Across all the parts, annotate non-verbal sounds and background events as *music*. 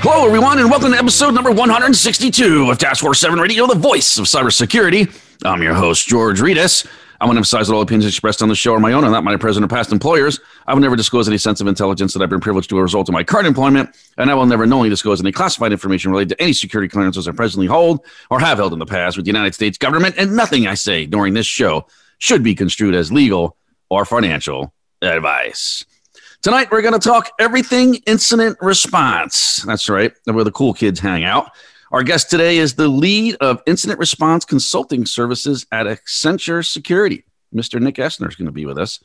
Hello, everyone, and welcome to episode number 162 of Task Force 7 Radio, the voice of cybersecurity. I'm your host, George Rettas. I want to emphasize that all opinions expressed on the show are my own and not my present or past employers. I will never disclose any sense of intelligence that I've been privileged to a result of my current employment, and I will never knowingly disclose any classified information related to any security clearances I presently hold or have held in the past with the United States government, and nothing I say during this show should be construed as legal or financial advice. Tonight, we're going to talk everything incident response. That's right, where the cool kids hang out. Our guest today is the lead of incident response consulting services at Accenture Security. Mr. Nick Essner is going to be with us.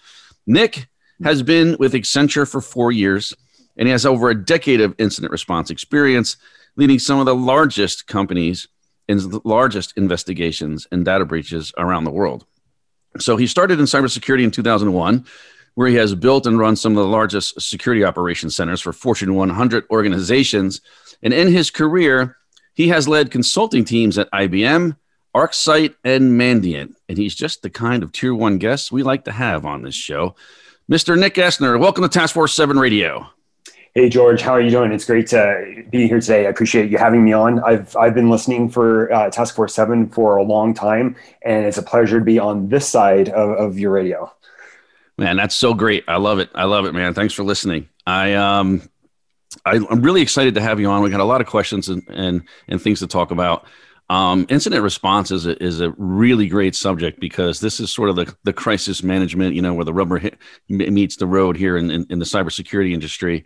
Nick has been with Accenture for four years, and he has over a decade of incident response experience, leading some of the largest companies and the largest investigations and data breaches around the world. So he started in cybersecurity in 2001 where he has built and run some of the largest security operations centers for Fortune 100 organizations. And in his career, he has led consulting teams at IBM, ArcSight, and Mandiant. And he's just the kind of tier one guest we like to have on this show. Mr. Nick Essner, welcome to Task Force 7 Radio. Hey George, how are you doing? It's great to be here today. I appreciate you having me on. I've I've been listening for uh, Task Force Seven for a long time, and it's a pleasure to be on this side of, of your radio. Man, that's so great. I love it. I love it, man. Thanks for listening. I um I, am really excited to have you on. We got a lot of questions and and, and things to talk about. Um, incident response is a, is a really great subject because this is sort of the, the crisis management, you know, where the rubber hit, meets the road here in, in, in, the cybersecurity industry.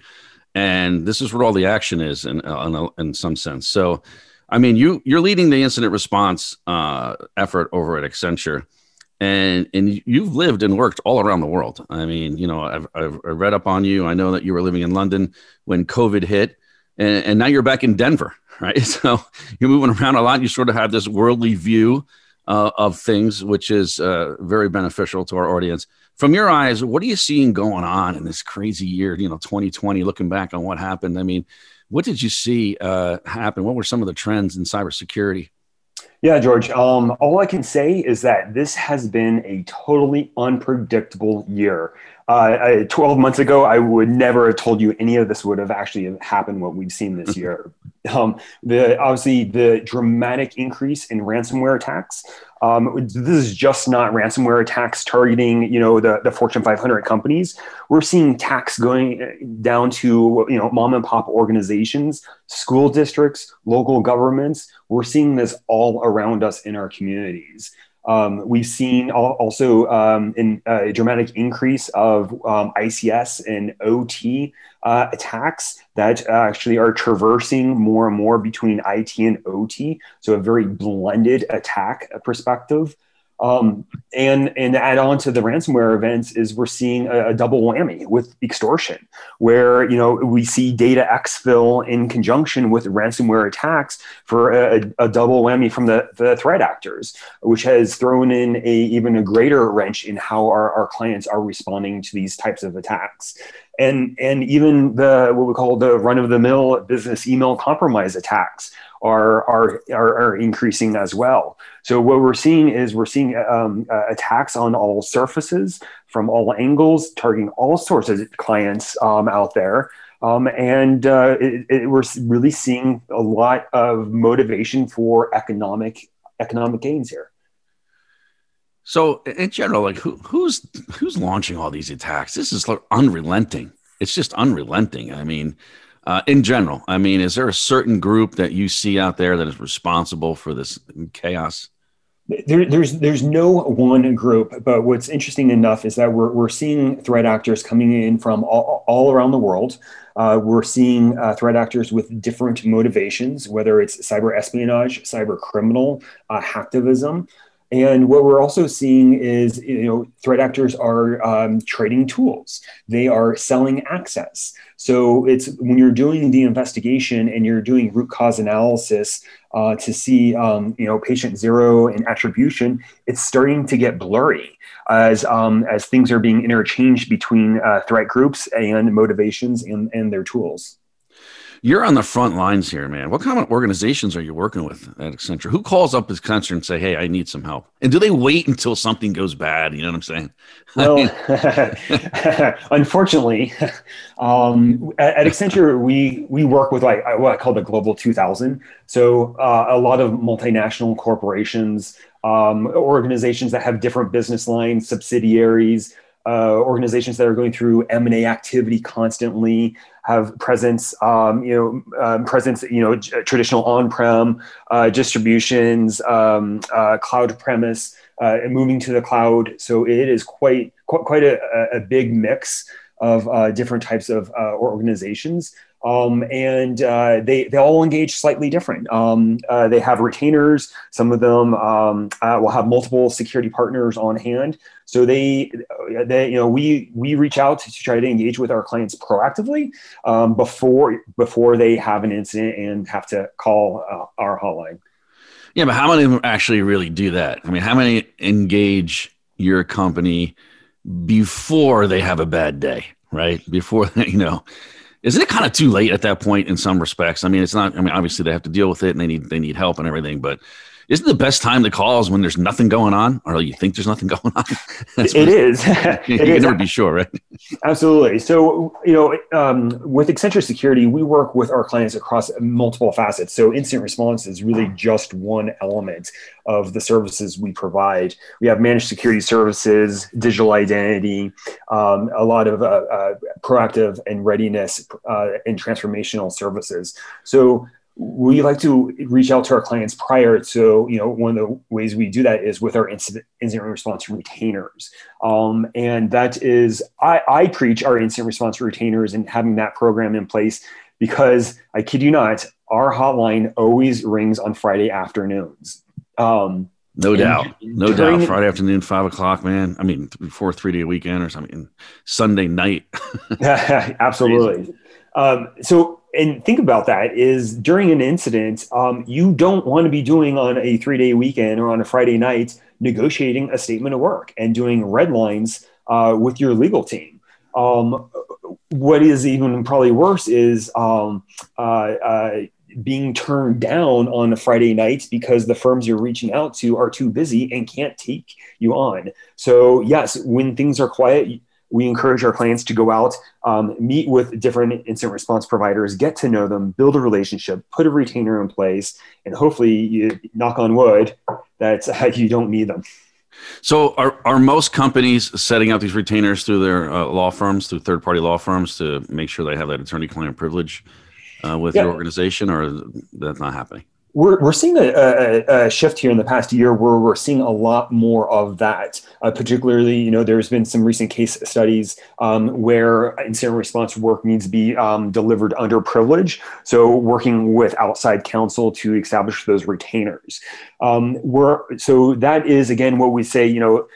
And this is where all the action is in, in, in some sense. So, I mean, you, you're leading the incident response uh, effort over at Accenture and and you've lived and worked all around the world. I mean, you know, I've, I've read up on you. I know that you were living in London when COVID hit, and, and now you're back in Denver, *laughs* right? *laughs* So you're moving around a lot. You sort of have this worldly view uh, of things, which is uh, very beneficial to our audience. From your eyes, what are you seeing going on in this crazy year? You know, 2020. Looking back on what happened, I mean, what did you see uh, happen? What were some of the trends in cybersecurity? Yeah, George. Um, all I can say is that this has been a totally unpredictable year. Uh, 12 months ago, I would never have told you any of this would have actually happened. What we've seen this year, um, the obviously the dramatic increase in ransomware attacks. Um, this is just not ransomware attacks targeting, you know, the, the Fortune 500 companies. We're seeing attacks going uh, down to, you know, mom and pop organizations, school districts, local governments. We're seeing this all around us in our communities. Um, we've seen also um, in, uh, a dramatic increase of um, ICS and OT uh, attacks that actually are traversing more and more between IT and OT. So a very blended attack perspective. Um, and and add on to the ransomware events is we're seeing a, a, double whammy with extortion, where you know we see data exfil in conjunction with ransomware attacks for a, a double whammy from the, the threat actors, which has thrown in a even a greater wrench in how our, our clients are responding to these types of attacks. And and even the what we call the run of the mill business email compromise attacks are, are, are, are, increasing as well. So what we're seeing is we're seeing um, uh, attacks on all surfaces from all angles, targeting all sorts of clients um, out there. Um, and uh, it, it, we're really seeing a lot of motivation for economic economic gains here. So in general, like who, who's who's launching all these attacks? This is unrelenting. It's just unrelenting. I mean, uh, in general, I mean, is there a certain group that you see out there that is responsible for this chaos? There, there's there's no one group, but what's interesting enough is that we're, we're seeing threat actors coming in from all, all around the world. Uh, we're seeing uh, threat actors with different motivations, whether it's cyber espionage, cyber criminal, uh, hacktivism. And what we're also seeing is, you know, threat actors are um, trading tools. They are selling access. So it's when you're doing the investigation and you're doing root cause analysis uh, to see, um, you know, patient zero and attribution, it's starting to get blurry as um, as things are being interchanged between uh, threat groups and motivations and, and their tools. You're on the front lines here, man. What kind of organizations are you working with at Accenture? Who calls up his Accenture and say, "Hey, I need some help"? And do they wait until something goes bad? You know what I'm saying? *laughs* Well, *laughs* unfortunately, um, at, at, Accenture, we we work with like what I call the Global 2000. So uh, a lot of multinational corporations, um, organizations that have different business lines, subsidiaries, uh, organizations that are going through M&A activity constantly have presence, um, you know, um, presence, you know, traditional on-prem uh, distributions, um, uh, cloud premise, uh, and moving to the cloud. So it is quite quite, quite a, a big mix of uh, different types of organizations. Um, and uh, they they all engage slightly different. Um, uh, they have retainers. Some of them um, uh, will have multiple security partners on hand. So they, they you know we we reach out to, try to engage with our clients proactively um, before before they have an incident and have to call uh, our hotline. Yeah, but how many actually really do that? I mean, how many engage your company before they have a bad day, right? Before *laughs* you know isn't it kind of too late at that point in some respects? I mean, it's not. I mean, obviously they have to deal with it and they need they need help and everything, but isn't the best time to call is when there's nothing going on, or you think there's nothing *laughs* going on? it is. *laughs* you *laughs* it can is. never be sure, right? Absolutely. So, you know, um, with Accenture Security, we work with our clients across multiple facets. So, incident response is really just one element of the services we provide. We have managed security services, digital identity, um, a lot of uh, uh, proactive and readiness uh, and transformational services. So, we like to reach out to our clients prior to you know one of the ways we do that is with our incident, incident response retainers. Um, and that is I, I preach our incident response retainers and having that program in place because i kid you not our hotline always rings on friday afternoons. Um, no doubt. No doubt. friday afternoon five o'clock man. I mean before three day weekend or something. Sunday night. *laughs* *laughs* Absolutely. Um, so and think about that is during an incident, um, you don't want to be doing on a three day weekend or on a Friday night negotiating a statement of work and doing red lines uh, with your legal team. Um, what is even probably worse is um, uh, uh, being turned down on a Friday night because the firms you're reaching out to are too busy and can't take you on. So, yes, when things are quiet, we encourage our clients to go out, um, meet with different incident response providers, get to know them, build a relationship, put a retainer in place, and hopefully, you knock on wood, that *laughs* uh, you don't need them. So, are, are most companies setting up these retainers through their uh, law firms, through third party law firms, to make sure they have that attorney client privilege uh, with yeah. your organization, or that's not happening? We're, we're seeing a, a, a, shift here in the past year where we're seeing a lot more of that. Uh, particularly, you know, there's been some recent case studies um, where incident response work needs to be um, delivered under privilege. So, working with outside counsel to establish those retainers. Um, we're so that is again what we say. You know,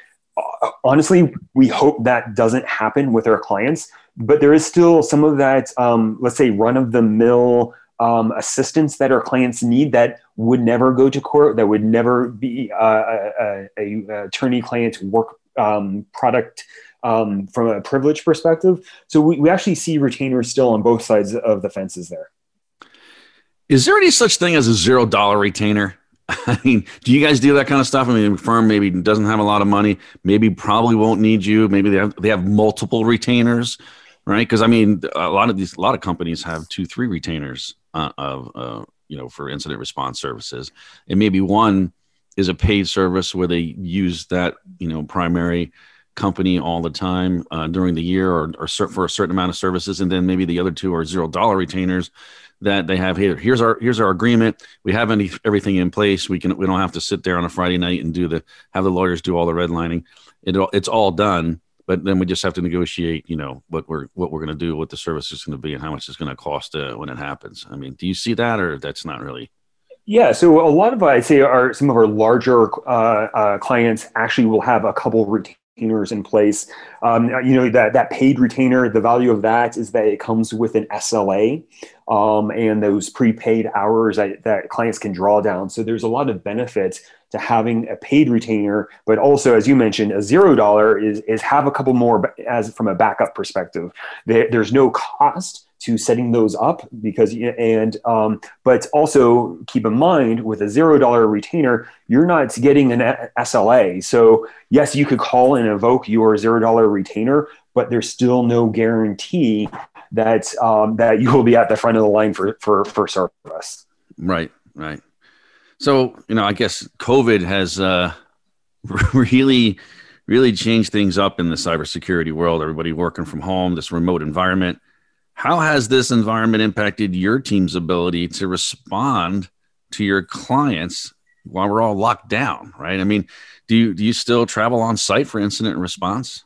honestly, we hope that doesn't happen with our clients, but there is still some of that. Um, let's say run of the mill um, assistance that our clients need that would never go to court, that would never be uh, a, a, a attorney-client work um, product um, from a privilege perspective. So we, we actually see retainers still on both sides of the fences there. Is there any such thing as a zero dollar retainer? *laughs* I mean, do you guys do that kind of stuff? I mean, a firm maybe doesn't have a lot of money, maybe probably won't need you. Maybe they have they have multiple retainers, right? Because I mean, a lot of these a lot of companies have two, three retainers uh, of uh, you know for incident response services, and maybe one is a paid service where they use that you know primary company all the time uh, during the year or, or for a certain amount of services. And then maybe the other two are zero dollar retainers that they have here here's our here's our agreement. We have any everything in place. We can we don't have to sit there on a friday night and do the have the lawyers do all the redlining. It, it's all done but then we just have to negotiate you know what we're what we're going to do what the service is going to be and how much it's going to cost uh, when it happens i mean do you see that or that's not really Yeah, so a lot of I'd say are some of our larger uh, uh, clients actually will have a couple retainers in place. Um, you know that that paid retainer, the value of that is that it comes with an SLA um, and those prepaid hours that, that clients can draw down. So there's a lot of benefits to having a paid retainer, but also, as you mentioned, a zero dollar is is have a couple more as from a backup perspective. There, there's no cost to setting those up because and um, but also keep in mind with a zero dollar retainer you're not getting an sla so yes you could call and invoke your zero dollar retainer but there's still no guarantee that um, that you will be at the front of the line for for for service. Right right so you know i guess covid has uh, *laughs* really really changed things up in the cybersecurity world everybody working from home this remote environment how has this environment impacted your team's ability to respond to your clients while we're all locked down? Right? I mean, do you do you still travel on site for incident response?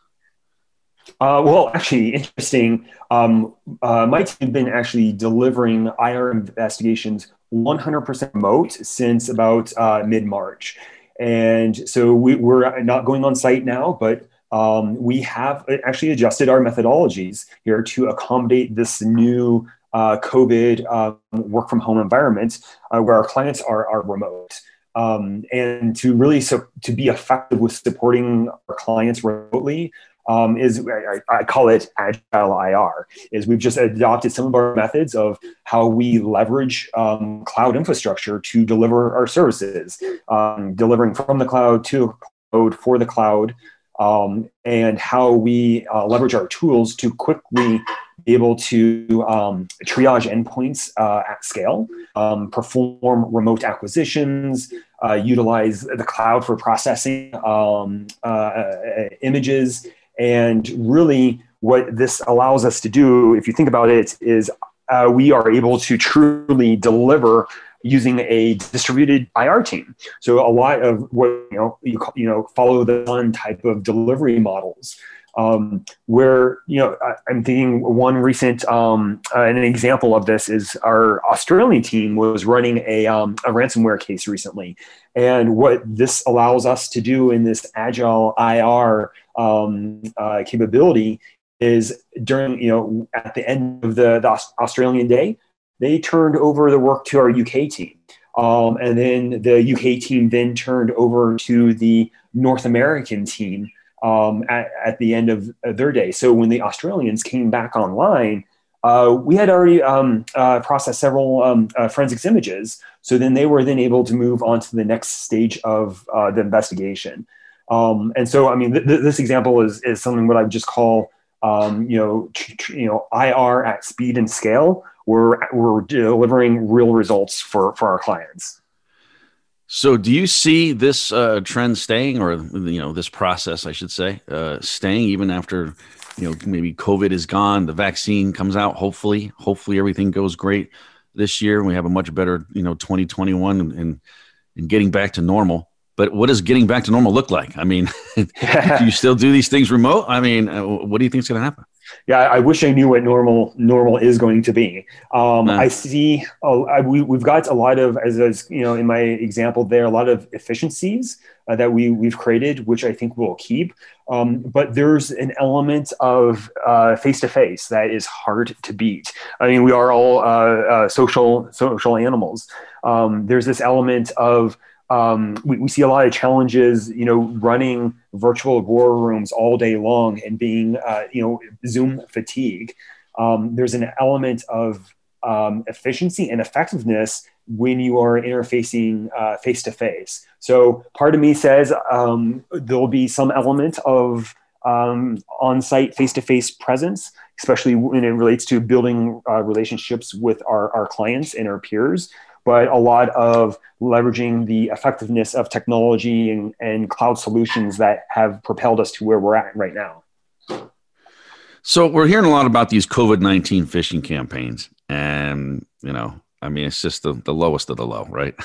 Uh, well, actually, interesting. Um, uh, my team has been actually delivering IR investigations 100% remote since about uh, mid March. And so we, are not going on site now, but um, we have actually adjusted our methodologies here to accommodate this new uh, COVID uh, work from home environment uh, where our clients are, are remote. Um, and to really so, to be effective with supporting our clients remotely um, is I, I, call it agile IR. Is we've just adopted some of our methods of how we leverage um, cloud infrastructure to deliver our services, um, delivering from the cloud to cloud for the cloud, um, and how we uh, leverage our tools to quickly be able to um, triage endpoints uh, at scale, um, perform remote acquisitions, uh, utilize the cloud for processing um, uh, uh, images, and really what this allows us to do, if you think about it, is uh, we are able to truly deliver using a distributed IR team. So a lot of what you know you, you know follow the sun type of delivery models. Um, where you know I, am thinking one recent um, uh, an example of this is our Australian team was running a, um, a ransomware case recently, and what this allows us to do in this agile IR um, uh, capability is during you know at the end of the, the Australian day they turned over the work to our UK team. Um, and then the UK team then turned over to the North American team um, at, at, the end of their day. So when the Australians came back online, uh, we had already um, uh, processed several um, uh, forensics images. So then they were then able to move on to the next stage of uh, the investigation. Um, and so, I mean, th- th- this example is, is something what I would just call, um, you know, tr- tr- you know, IR at speed and scale, we're we're delivering real results for for our clients. So, do you see this uh, trend staying, or you know, this process, I should say, uh, staying even after you know maybe COVID is gone, the vaccine comes out. Hopefully, hopefully everything goes great this year, we have a much better you know 2021 and and getting back to normal. But what does getting back to normal look like? I mean, *laughs* do you still do these things remote? I mean, uh, what do you think is going to happen? Yeah, I wish I knew what normal normal is going to be. Um, I see. Oh, I, we, we've got a lot of, as, as you know, in my example there, a lot of efficiencies uh, that we we've created, which I think we'll keep. Um, but there's an element of face to face that is hard to beat. I mean, we are all uh, uh, social social animals. Um, there's this element of um, we, we, see a lot of challenges, you know, running virtual war rooms all day long and being, uh, you know, Zoom fatigue. Um, there's an element of um, efficiency and effectiveness when you are interfacing face to face. So part of me says um, there'll be some element of um, on-site face-to-face presence, especially when it relates to building uh, relationships with our, our clients and our peers but a lot of leveraging the effectiveness of technology and, and cloud solutions that have propelled us to where we're at right now. So we're hearing a lot about these COVID nineteen phishing campaigns, and you know, I mean, it's just the, the lowest of the low, right?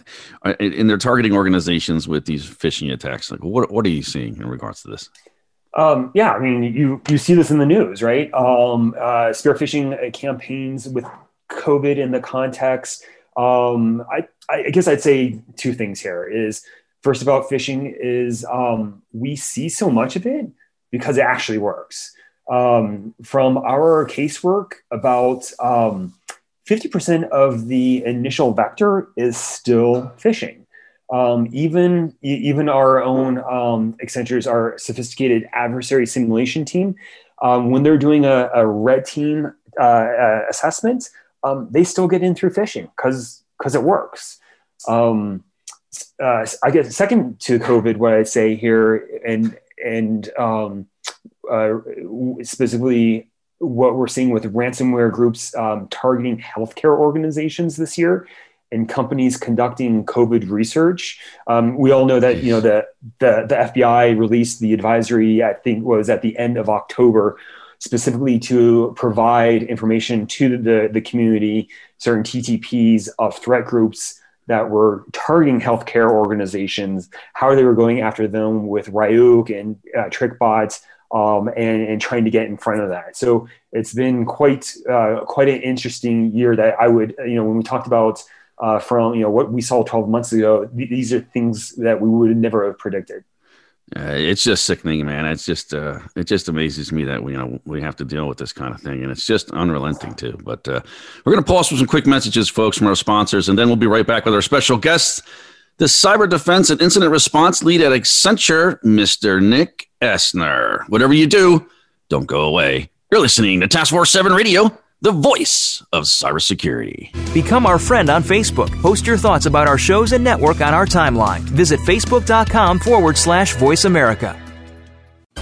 *laughs* and they're targeting organizations with these phishing attacks. Like, what what are you seeing in regards to this? Um, yeah, I mean, you you see this in the news, right? Um, uh, spear phishing campaigns with COVID in the context Um, I, I guess I'd say two things here is first about phishing is um, we see so much of it because it actually works. Um, from our casework, about um, 50% of the initial vector is still phishing. Um, even even our own um, Accenture's our sophisticated adversary simulation team, um, when they're doing a, a red team uh, uh, assessment, um, they still get in through phishing because because it works. Um, uh, I guess second to COVID, what I'd say here, and and um, uh, specifically what we're seeing with ransomware groups um, targeting healthcare organizations this year and companies conducting COVID research. Um, we all know that you know the, the the FBI released the advisory. I think was at the end of October, specifically to provide information to the the community, certain TTPs of threat groups that were targeting healthcare organizations, how they were going after them with Ryuk and uh, TrickBot, um, and, and trying to get in front of that. So it's been quite uh, quite an interesting year that I would you know when we talked about uh, from you know what we saw 12 months ago, th- these are things that we would never have predicted. Uh, it's just sickening, man. It's just uh, it just amazes me that we you know we have to deal with this kind of thing, and it's just unrelenting too. But uh, we're going to pause for some quick messages, folks, from our sponsors, and then we'll be right back with our special guest, the cyber defense and incident response lead at Accenture, Mr. Nick Essner. Whatever you do, don't go away. You're listening to Task Force Seven Radio the voice of cybersecurity. Become our friend on Facebook. Post your thoughts about our shows and network on our timeline. Visit facebook.com forward slash voice America.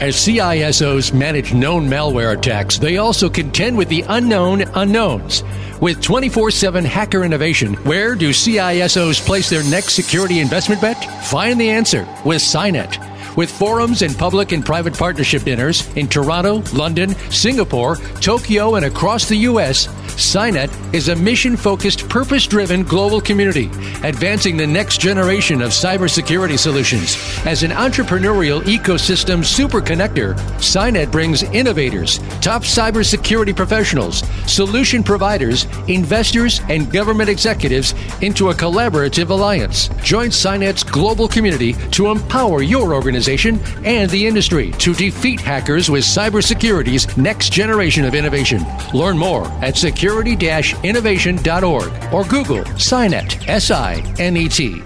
As CISOs manage known malware attacks, they also contend with the unknown unknowns. With 24 7 hacker innovation, where do CISOs place their next security investment bet? Find the answer with SINET. With forums and public and private partnership dinners in Toronto, London, Singapore, Tokyo, and across the U.S., SINET is a mission focused, purpose driven global community, advancing the next generation of cybersecurity solutions. As an entrepreneurial ecosystem super connector, brings innovators, top cybersecurity professionals, solution providers, investors, and government executives into a collaborative alliance. Join SINET's global community to empower your organization organization and the industry to defeat hackers with cybersecurity's next generation of innovation. Learn more at security innovation.org or Google SINET, S I N E T.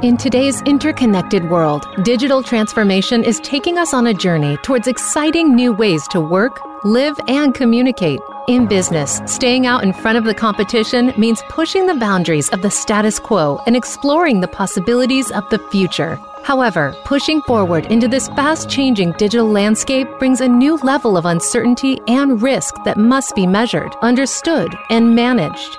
In today's interconnected world, digital transformation is taking us on a journey towards exciting new ways to work, live, and communicate. In business, staying out in front of the competition means pushing the boundaries of the status quo and exploring the possibilities of the future. However, pushing forward into this fast changing digital landscape brings a new level of uncertainty and risk that must be measured, understood, and managed.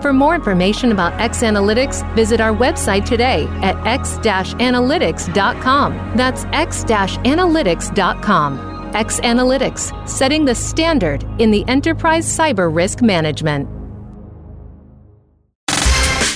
For more information about X Analytics, visit our website today at x-analytics.com. That's x-analytics.com. X Analytics, setting the standard in the enterprise cyber risk management.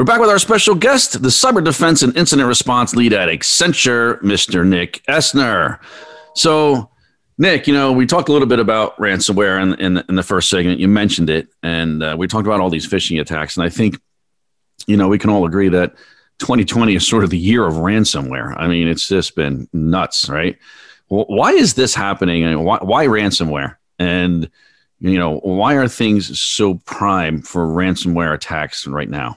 We're back with our special guest, the cyber defense and incident response lead at Accenture, Mr. Nick Essner. So, Nick, you know, we talked a little bit about ransomware in, in, in the first segment. You mentioned it, and uh, we talked about all these phishing attacks. And I think, you know, we can all agree that 2020 is sort of the year of ransomware. I mean, it's just been nuts, right? Why is this happening? and why, why ransomware? And, you know, why are things so prime for ransomware attacks right now?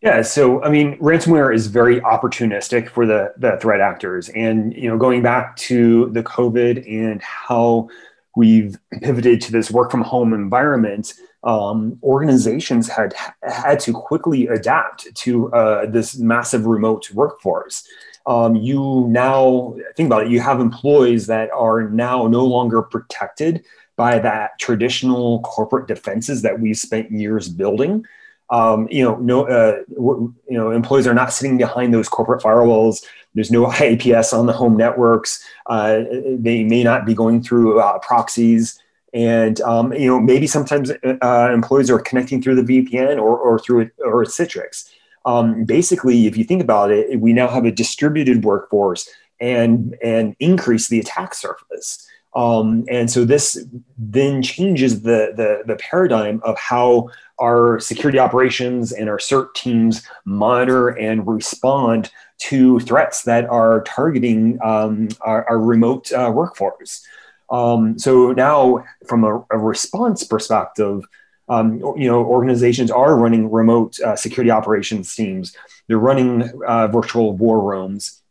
Yeah, so I mean, ransomware is very opportunistic for the the threat actors, and you know, going back to the COVID and how we've pivoted to this work from home environment, um, organizations had had to quickly adapt to uh, this massive remote workforce. Um, you now think about it, you have employees that are now no longer protected by that traditional corporate defenses that we've spent years building. Um, you know, no, uh, you know, employees are not sitting behind those corporate firewalls. There's no *laughs* IPS on the home networks. Uh, they may not be going through uh, proxies, and um, you know, maybe sometimes uh, employees are connecting through the VPN or, or through or Citrix. Um, basically, if you think about it, we now have a distributed workforce and and increase the attack surface. Um, and so this then changes the, the, the paradigm of how our security operations and our CERT teams monitor and respond to threats that are targeting um, our, our, remote uh, workforce. Um, so now, from a, a response perspective, um, you know, organizations are running remote uh, security operations teams. They're running uh, virtual war rooms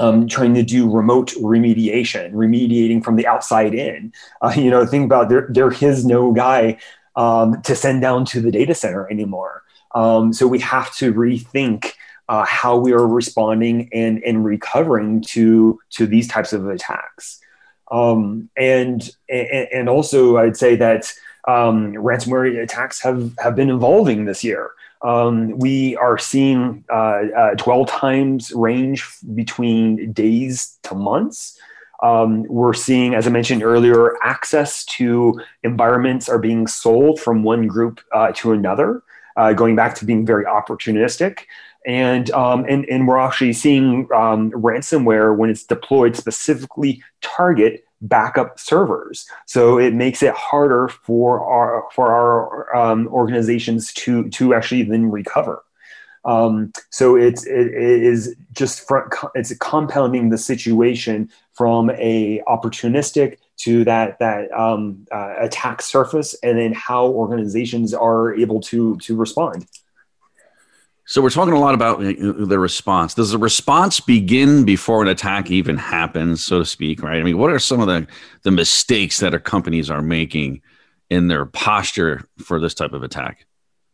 um, trying to do remote remediation, remediating from the outside in. Uh, you know, think about there, there is no guy um, to send down to the data center anymore. Um, so we have to rethink uh, how we are responding and, and recovering to, to these types of attacks. Um, and, and, also, I'd say that um, ransomware attacks have, have been evolving this year. Um, we are seeing uh, uh, dwell times range between days to months. Um, we're seeing, as I mentioned earlier, access to environments are being sold from one group uh, to another, uh, going back to being very opportunistic. And, um, and, and we're actually seeing um, ransomware when it's deployed specifically target backup servers. So it makes it harder for our for our um, organizations to to actually then recover. Um, so it's it, it is just front, it's compounding the situation from a opportunistic to that that um, uh, attack surface, and then how organizations are able to to respond. So we're talking a lot about the response. Does the response begin before an attack even happens, so to speak, right? I mean, what are some of the, the mistakes that our companies are making in their posture for this type of attack?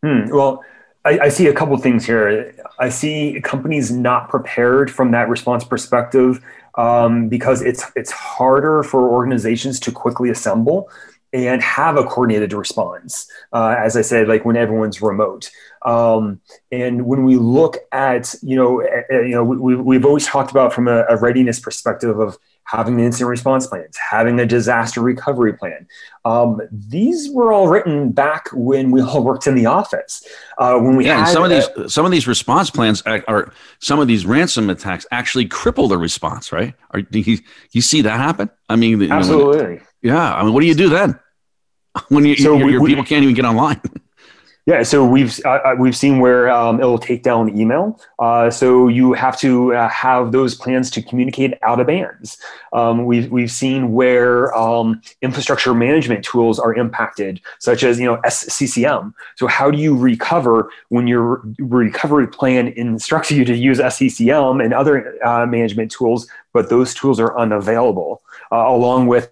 Hmm. Well, I, I, see a couple things here. I see companies not prepared from that response perspective um, because it's it's harder for organizations to quickly assemble and have a coordinated response. Uh, as I said, like when everyone's remote. Um, and when we look at, you know, uh, you know, we, we've always talked about from a, a, readiness perspective of having the incident response plans, having a disaster recovery plan. Um, these were all written back when we all *laughs* worked in the office. Uh, when we yeah, had some of these some of these response plans are, are, some of these ransom attacks actually cripple the response. Right? Are, do you, you see that happen? I mean, absolutely. You know, yeah. I mean, what do you do then? *laughs* when you, so your, your we, people can't even get online. *laughs* Yeah, so we've uh, we've seen where um, it'll take down email. Uh, so you have to uh, have those plans to communicate out of bands. Um, we've we've seen where um, infrastructure management tools are impacted, such as you know SCCM. So how do you recover when your recovery plan instructs you to use SCCM and other uh, management tools, but those tools are unavailable, uh, along with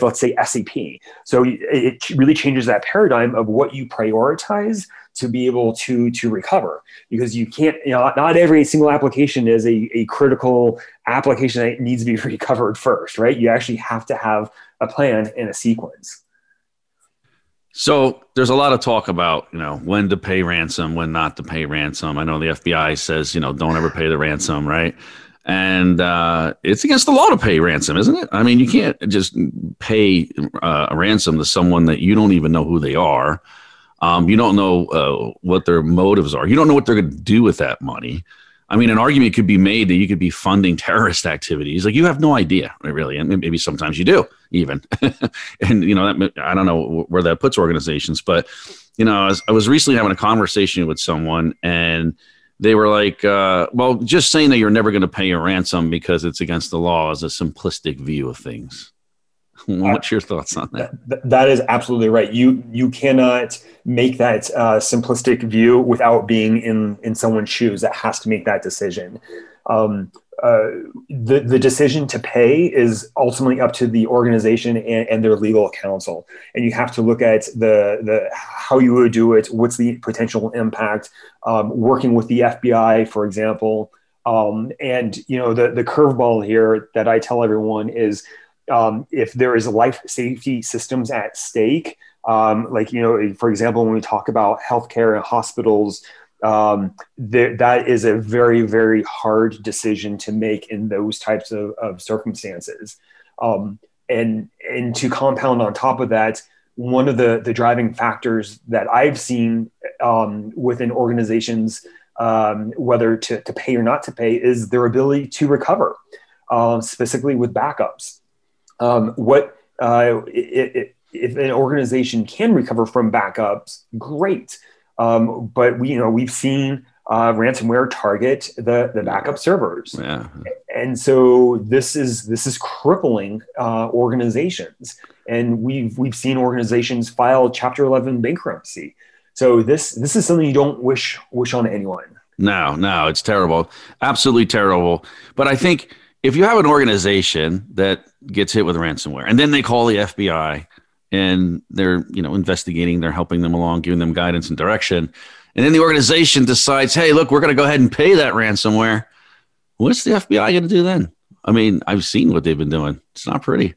let's say SAP. So it really changes that paradigm of what you prioritize to be able to to recover because you can't you know not every single application is a, a critical application that needs to be *laughs* recovered first right? You actually have to have a plan and a sequence. So there's a lot of talk about you know when to pay ransom when not to pay ransom. I know the fbi says you know don't ever pay the ransom right and uh, it's against the law to pay ransom, isn't it? I mean, you can't just pay uh, a ransom to someone that you don't even know who they are. Um, you don't know uh, what their motives are. You don't know what they're going to do with that money. I mean, an argument could be made that you could be funding terrorist *laughs* activities. Like you have no idea, really, and maybe sometimes you do, even. *laughs* and you know, that, I don't know where that puts organizations, but you know, I was, I was recently having a conversation with someone, and they were like, uh, "Well, just saying that you're never going to pay a ransom because it's against the law is a simplistic view of things." *laughs* What's your thoughts on that? that? that is absolutely right. You you cannot make that uh, simplistic view without being in in someone's shoes that has to make that decision. Um, uh, the the decision to pay is ultimately up to the organization and, and, their legal counsel, and you have to look at the the how you would do it. What's the potential impact? Um, working with the FBI, for example, um, and you know the the curveball here that I tell everyone is um, if there is life safety systems at stake, um, like you know, for example, when we talk about healthcare and hospitals, um, th- that is a very very hard decision to make in those types of, of circumstances. Um, and and to compound on top of that, one of the the driving factors that I've seen um, within organizations, um, whether to, to pay or not to pay, is their ability to recover, uh, specifically with backups um, what uh, it, it, if an organization can recover from backups, great. Um, but we, you know, we've seen uh, ransomware target the the backup servers, yeah. and so this is this is crippling uh, organizations. And we've we've seen organizations file Chapter Eleven bankruptcy. So this this is something you don't wish wish on anyone. No, no, it's terrible, absolutely terrible. But I think if you have an organization that gets hit with ransomware and then they call the FBI and they're you know investigating they're helping them along giving them guidance and direction and then the organization decides hey look we're going to go ahead and pay that ransomware what's the FBI going to do then I mean I've seen what they've been doing it's not pretty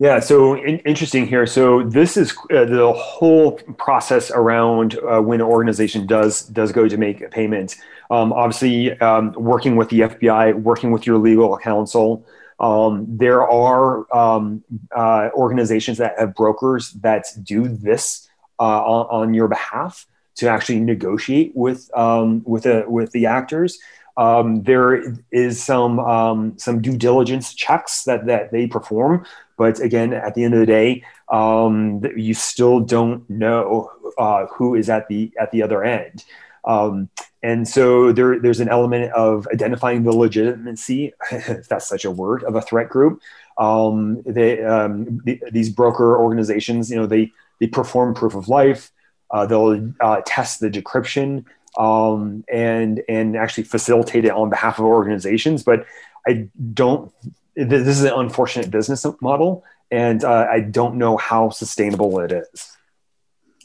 yeah, so in, interesting here. So this is uh, the whole process around uh, when an organization does does go to make a payment. Um, obviously, um, working with the FBI, working with your legal counsel. Um, there are um, uh, organizations that have brokers that do this uh, on, on, your behalf to actually negotiate with um, with the with the actors. Um, there is some some due diligence checks that that they perform but again, at the end of the day, um, you still don't know uh, who is at the at the other end. Um, and so there, there's an element of identifying the legitimacy, *laughs* if that's such a word, of a threat group. Um, they, um, the, these broker organizations, you know, they they perform proof of life. Uh, they'll uh, test the decryption um, and and actually facilitate it on behalf of organizations. But I don't this is an unfortunate business model, and uh, I don't know how sustainable it is.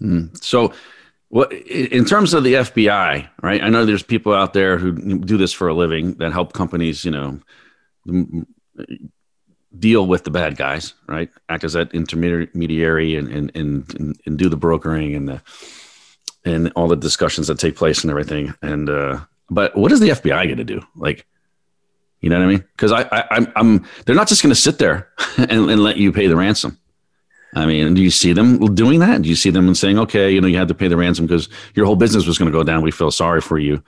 Mm. So, what in terms of the FBI, right? I know there's people out there who do this for a living that help companies, you know, deal with the bad guys, right? Act as that intermediary and and and, and do the brokering and the and all the discussions that take place and everything. And uh, but what is the FBI going to do? Like, you know what I mean? Because I, I, I'm, I'm, they're not just going to sit there *laughs* and, and let you pay the ransom. I mean, do you see them doing that? Do you see them and saying, okay, you know, you had to pay the ransom because your whole business was going to go down. We feel sorry for you.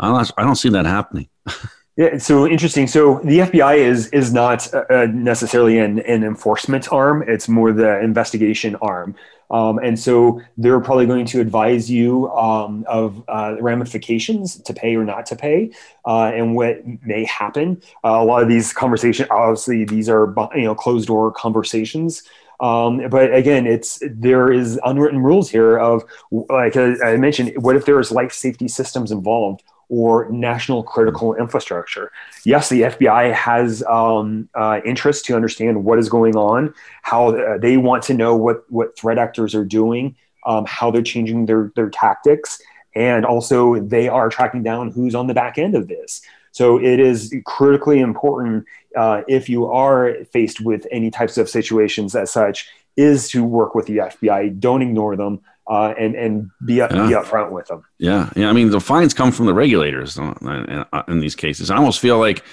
I don't, I don't see that happening. *laughs* Yeah, so interesting. So the FBI is is not uh, necessarily an, an enforcement arm; it's more the investigation arm. Um, and so they're probably going to advise you um, of uh, ramifications to pay or not to pay, uh, and what may happen. Uh, a lot of these conversations, obviously, these are you know closed door conversations. Um, but again, it's there is unwritten rules here of like I mentioned. What if there is life safety systems involved? or national critical infrastructure. Yes, the FBI has um, uh, interest to understand what is going on, how uh, they want to know what, what threat actors are doing, um, how they're changing their, their tactics, and also they are tracking down who's on the back end of this. So it is critically important uh, if you are faced with any types of situations as such, is to work with the FBI. Don't ignore them uh, and and be up, yeah. be upfront with them. Yeah, yeah. I mean, the fines come from the regulators in, in these cases. I almost feel like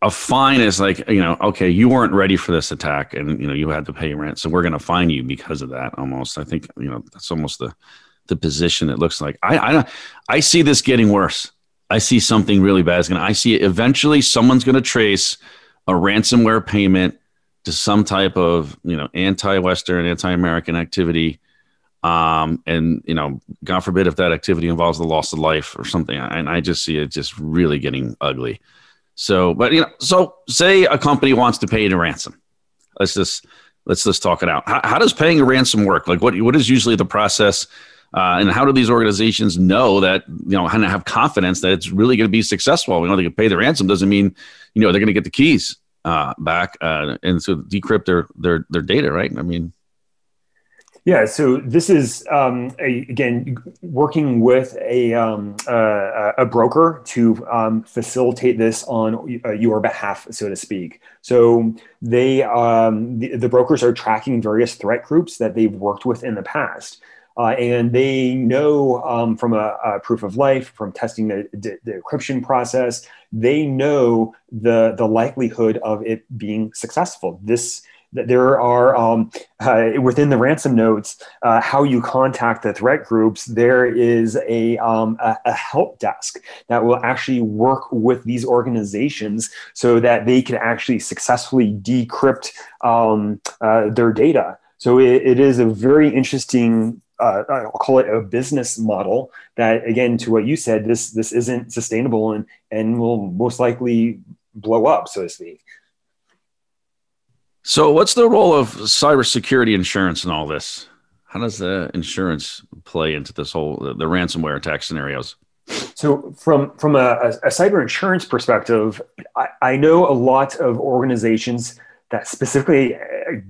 a fine is like you know okay you weren't ready for this attack and you know you had to pay rent so we're going to fine you because of that almost i think you know that's almost the the position it looks like i i i see this getting worse i see something really bad is going to i see it eventually someone's going to trace a ransomware payment to some type of you know anti-western anti-american activity um, and you know god forbid if that activity involves the loss of life or something and i just see it just really getting ugly so, but you know, so say a company wants to pay a ransom. Let's just let's just talk it out. How, how does paying a ransom work? Like, what what is usually the process? Uh, and how do these organizations know that you know and have confidence that it's really going to be successful? We know they can pay the ransom doesn't mean you know they're going to get the keys uh, back uh, and so decrypt their their their data, right? I mean, yeah, so this is um, a, again working with a um, uh, a broker to um, facilitate this on uh, your behalf, so to speak. So they um, the, the, brokers are tracking various threat groups that they've worked with in the past. Uh, and they know um, from a, a, proof of life, from testing the, the, the, encryption process, they know the the likelihood of it being successful. This there are um, uh, within the ransom notes uh, how you contact the threat groups there is a, um, a, a, help desk that will actually work with these organizations so that they can actually successfully decrypt um, uh, their data so it, it is a very interesting uh, I'll call it a business model that, again, to what you said, this this isn't sustainable and and will most likely blow up, so to speak. So, what's the role of cybersecurity insurance in all this? How does the insurance play into this whole the, the ransomware attack scenarios? So, from from a, a cyber insurance perspective, I, I know a lot of organizations that specifically uh,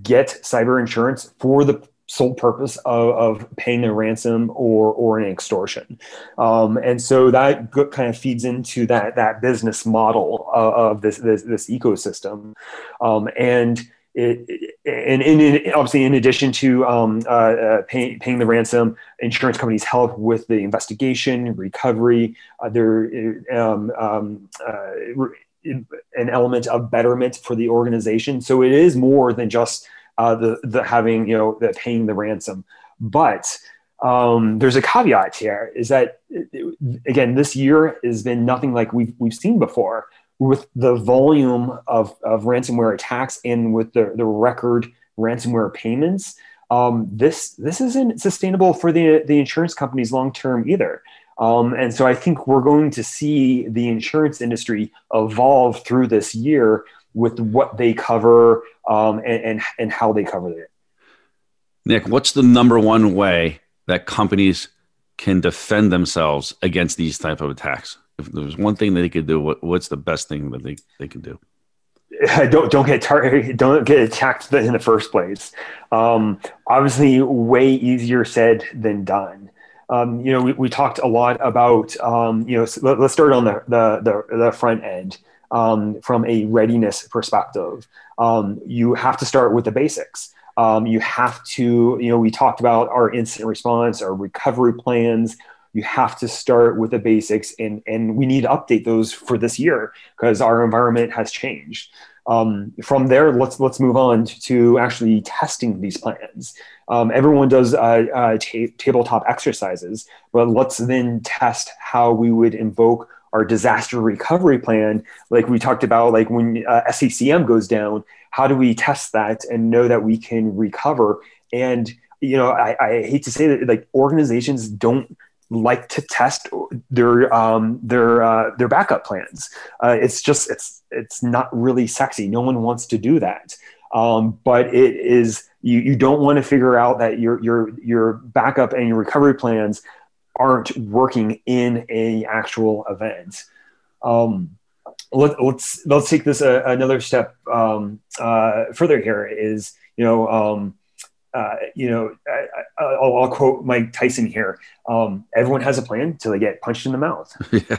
get cyber insurance for the sole purpose of, of paying a ransom or or an extortion, um, and so that kind of feeds into that that business model of, of this, this, this ecosystem, um, and it, and, and, obviously, in addition to um, uh, uh, pay, paying the ransom, insurance companies help with the investigation, recovery. Uh, there, um, um, uh, an element of betterment for the organization. So it is more than just uh, the the having you know the paying the ransom, but um, there's a caveat here: is that again, this year has been nothing like we've we've seen before with the volume of, of ransomware attacks and with the, the record ransomware payments, um, this this isn't sustainable for the the insurance companies long term either. Um, and so I think we're going to see the insurance industry evolve through this year with what they cover um, and, and and how they cover it. Nick, what's the number one way that companies can defend themselves against these type of attacks? if there's one thing that they could do, what, what's the best thing that they, they can do? *laughs* don't don't get tar- don't get attacked in the first place. Um, obviously, way easier said than done. Um, you know, we, we talked a lot about um, you know. So let, us start on the the the, the front end um, from a readiness perspective. Um, you have to start with the basics. Um, you have to you know we talked about our incident response, our recovery plans you have to start with the basics and and we need to update those for this year because our environment has changed um, from there let's let's move on to actually testing these plans um, everyone does uh, uh, ta- tabletop exercises but let's then test how we would invoke our disaster recovery plan like we talked about like when uh, goes down how do we test that and know that we can recover and you know I, I hate to say that like organizations don't like to test their um, their uh, their backup plans. Uh, it's just it's it's not really sexy. No one wants to do that. Um, but it is you, you don't want to figure out that your your your backup and your recovery plans aren't working in a actual event. Um, let, us let's, let's take this a, another step um, uh, further. Here is you know um, uh, you know, I, will quote Mike Tyson here. Um, everyone has a plan until they get punched in the mouth. *laughs* yeah,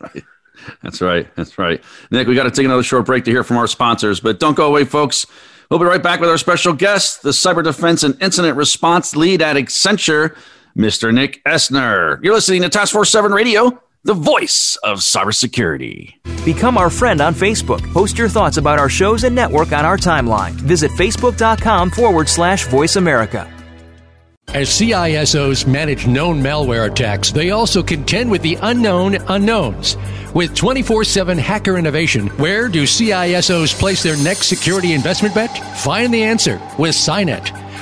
right. *laughs* That's right. That's right. Nick, we got to take another short break to hear from our sponsors, but don't go away, folks. We'll be right back with our special guest, the cyber defense and incident response lead at Accenture, Mr. Nick Essner. You're listening to Task Force 7 Radio the voice of cybersecurity. Become our friend on Facebook. Post your thoughts about our shows and network on our timeline. Visit facebook.com forward slash voice America. As CISOs manage known malware attacks, they also contend with the unknown unknowns. With 24 7 hacker innovation, where do CISOs place their next security investment bet? Find the answer with SINET.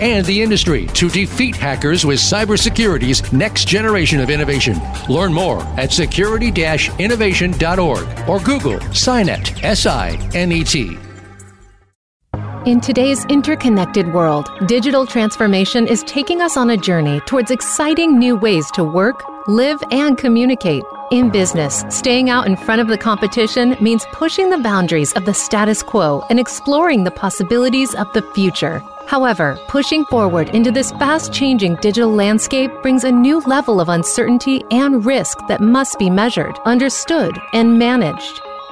and the industry to defeat hackers with cybersecurity's next generation of innovation. Learn more at security innovation.org or Google SINET, S I N E T. In today's interconnected world, digital transformation is taking us on a journey towards exciting new ways to work, live, and communicate. In business, staying out in front of the competition means pushing the boundaries of the status quo and exploring the possibilities of the future. However, pushing forward into this fast changing digital landscape brings a new level of uncertainty and risk that must be measured, understood, and managed.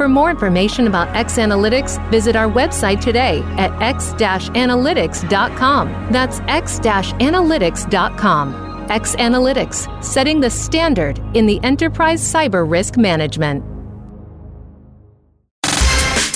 For more information about X Analytics, visit our website today at x-analytics.com. That's x-analytics.com. X Analytics, setting the standard in the enterprise cyber risk management.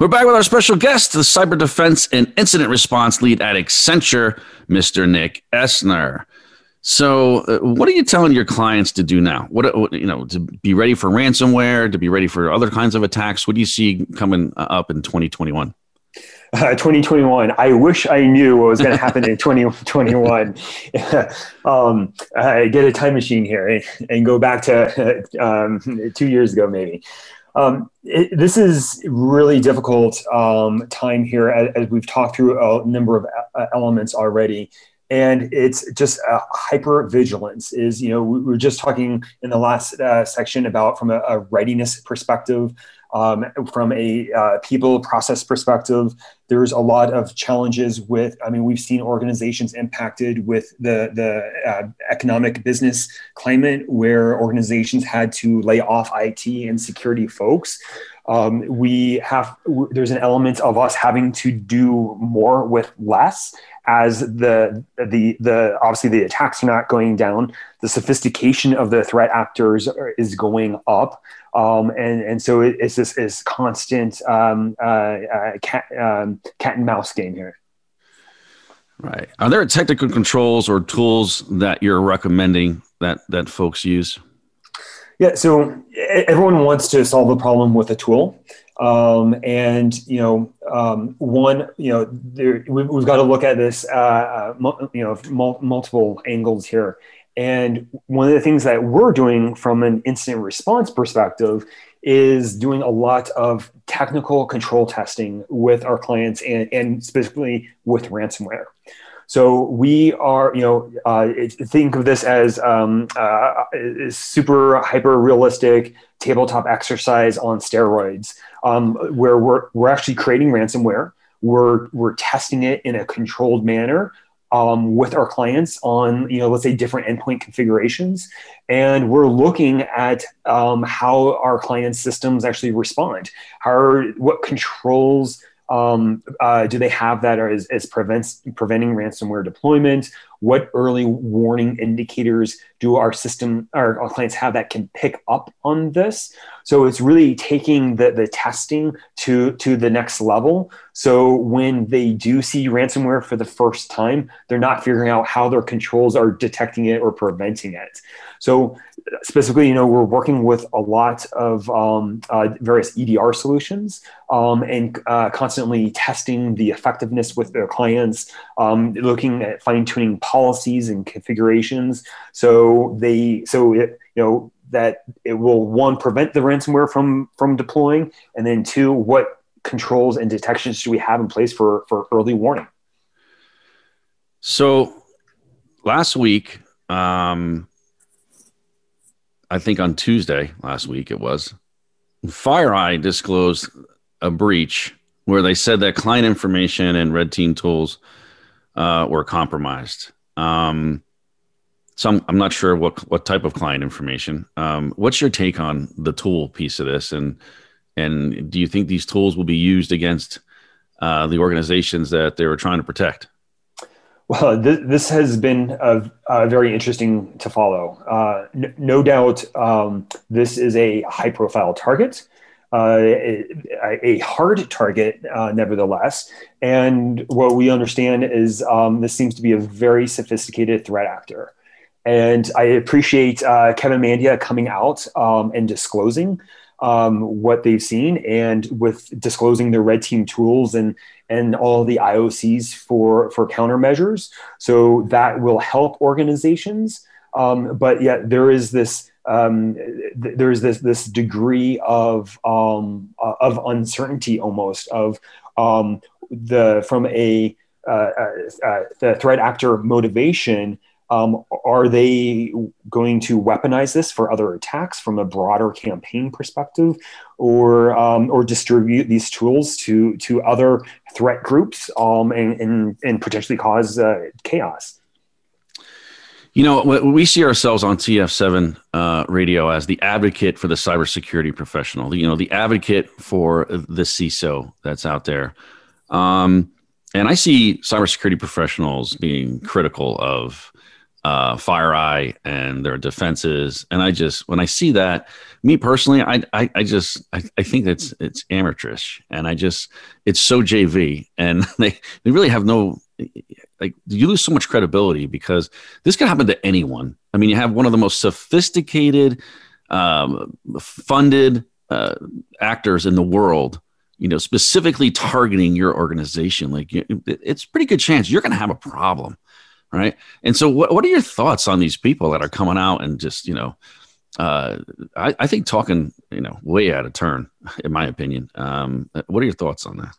We're back with our special guest, the cyber defense and incident response lead at Accenture, Mr. Nick Essner. So, uh, what are you telling your clients to do now? What, what, you know, to be ready for ransomware, to be ready for other kinds of attacks? What do you see coming uh, up in 2021? Uh, 2021. I wish I knew what was going to happen in 2021. *laughs* um, I get a time machine here and, and go back to *laughs* um, two years ago, maybe. Um, it, this is really difficult um, time here as, as, we've talked through a number of uh, elements already. And it's just hyper vigilance is you know we were just talking in the last uh, section about from a, a readiness perspective um, from a uh, people process perspective there's a lot of challenges with i mean we've seen organizations impacted with the the uh, economic business climate where organizations had to lay off it and security folks um, we have there's an element of us having to do more with less as the the the obviously the attacks are not going down. The sophistication of the threat actors is going up. Um, and and so it, it's this is constant um, uh, uh, cat, um, cat and mouse game here. Right. Are there technical controls or tools that you're recommending that that folks use yeah, so everyone wants to solve a problem with a tool. Um, and you know, um, one, you know, there, we, have got to look at this, uh, uh, you know, mul- multiple angles here. And one of the things that we're doing from an incident response perspective is doing a lot of technical control testing with our clients and, and specifically with ransomware. So we are, you know, uh, think of this as um, uh, super hyper realistic tabletop exercise on steroids, um, where we're we're actually creating ransomware. We're we're testing it in a controlled manner um, with our clients on, you know, let's say different endpoint configurations, and we're looking at um, how our client systems actually respond. How are, what controls um, uh, do they have that as, as prevents, preventing ransomware deployment? What early warning indicators do our system, our, our clients have that can pick up on this? So it's really taking the, the testing to, to the next level. So when they do see ransomware for the first time, they're not figuring out how their controls are detecting it or preventing it. So specifically, you know, we're working with a lot of um, uh, various EDR solutions um, and uh, constantly testing the effectiveness with their clients, um, looking at fine tuning policies and configurations. So they, so it, you know, that it will one prevent the ransomware from from deploying, and then two, what controls and detections do we have in place for for early warning? So last week, um, I think on Tuesday last week it was, FireEye disclosed a breach where they said that client information and red team tools uh, were compromised. Um, so I'm, I'm, not sure what what type of client information. Um, what's your take on the tool piece of this, and and do you think these tools will be used against uh, the organizations that they were trying to protect? Well, this, this has been a, a very interesting to follow. Uh, n- no doubt, um, this is a high-profile target, uh, a, hard target, uh, nevertheless. And what we understand is um, this seems to be a very sophisticated threat actor. And I appreciate uh, Kevin Mandia coming out um, and disclosing um, what they've seen and with disclosing their red team tools and and all the IOCs for for countermeasures. So that will help organizations. Um, but yet there is this um, th- there is this this degree of um, uh, of uncertainty almost of um, the from a uh, uh, uh the threat actor motivation um, are they going to weaponize this for other attacks from a broader campaign perspective, or um, or distribute these tools to to other threat groups um, and, and, and potentially cause uh, chaos? You know, we see ourselves on TF7 uh, radio as the advocate for the cybersecurity professional. You know, the advocate for the CISO that's out there. Um, and I see cybersecurity professionals being critical of uh, FireEye and their defenses. And I just, when I see that, me personally, I, I, I just, I, I think it's, it's amateurish and I just, it's so JV and *laughs* they, they really have no, like you lose so much credibility because this could happen to anyone. I mean, you have one of the most sophisticated, um, funded uh, actors in the world you know specifically targeting your organization like it's pretty good chance you're going to have a problem right? And so, what what are your thoughts on these people that are coming out and just you know, uh, I, I think talking you know way out of turn, in my opinion. Um, what are your thoughts on that?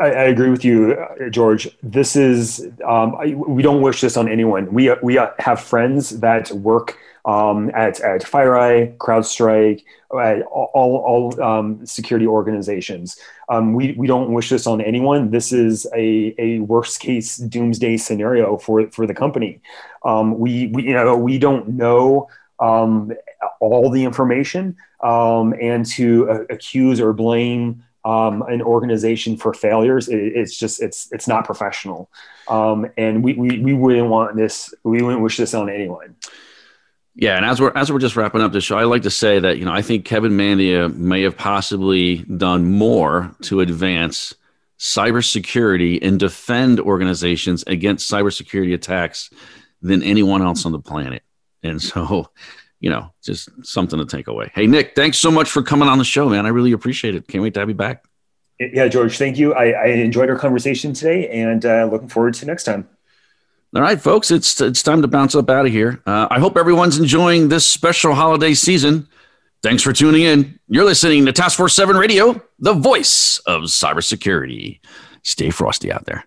I, I, agree with you, George. This is um, I, we don't wish this on anyone. We we have friends that work um, at at FireEye, CrowdStrike, at all all um, security organizations. Um, we we don't wish this on anyone. This is a a worst case doomsday scenario for for the company. Um, we we you know we don't know um, all the information, and to uh, accuse or blame um, an organization for failures, it, it's just it's it's not professional, um, and we, we we wouldn't want this. We wouldn't wish this on anyone. Yeah, and as we're as we're just wrapping up the show, I like to say that you know I think Kevin Mandia may have possibly done more to advance cybersecurity and defend organizations against cybersecurity attacks than anyone else on the planet. And so, you know, just something to take away. Hey, Nick, thanks so much for coming on the show, man. I really appreciate it. Can't wait to have you back. Yeah, George, thank you. I, I enjoyed our conversation today and uh, looking forward to next time. All right, folks, it's it's time to bounce up out of here. Uh, I hope everyone's enjoying this special holiday season. Thanks for tuning in. You're listening to Task Force 7 Radio, the voice of cybersecurity. Stay frosty out there.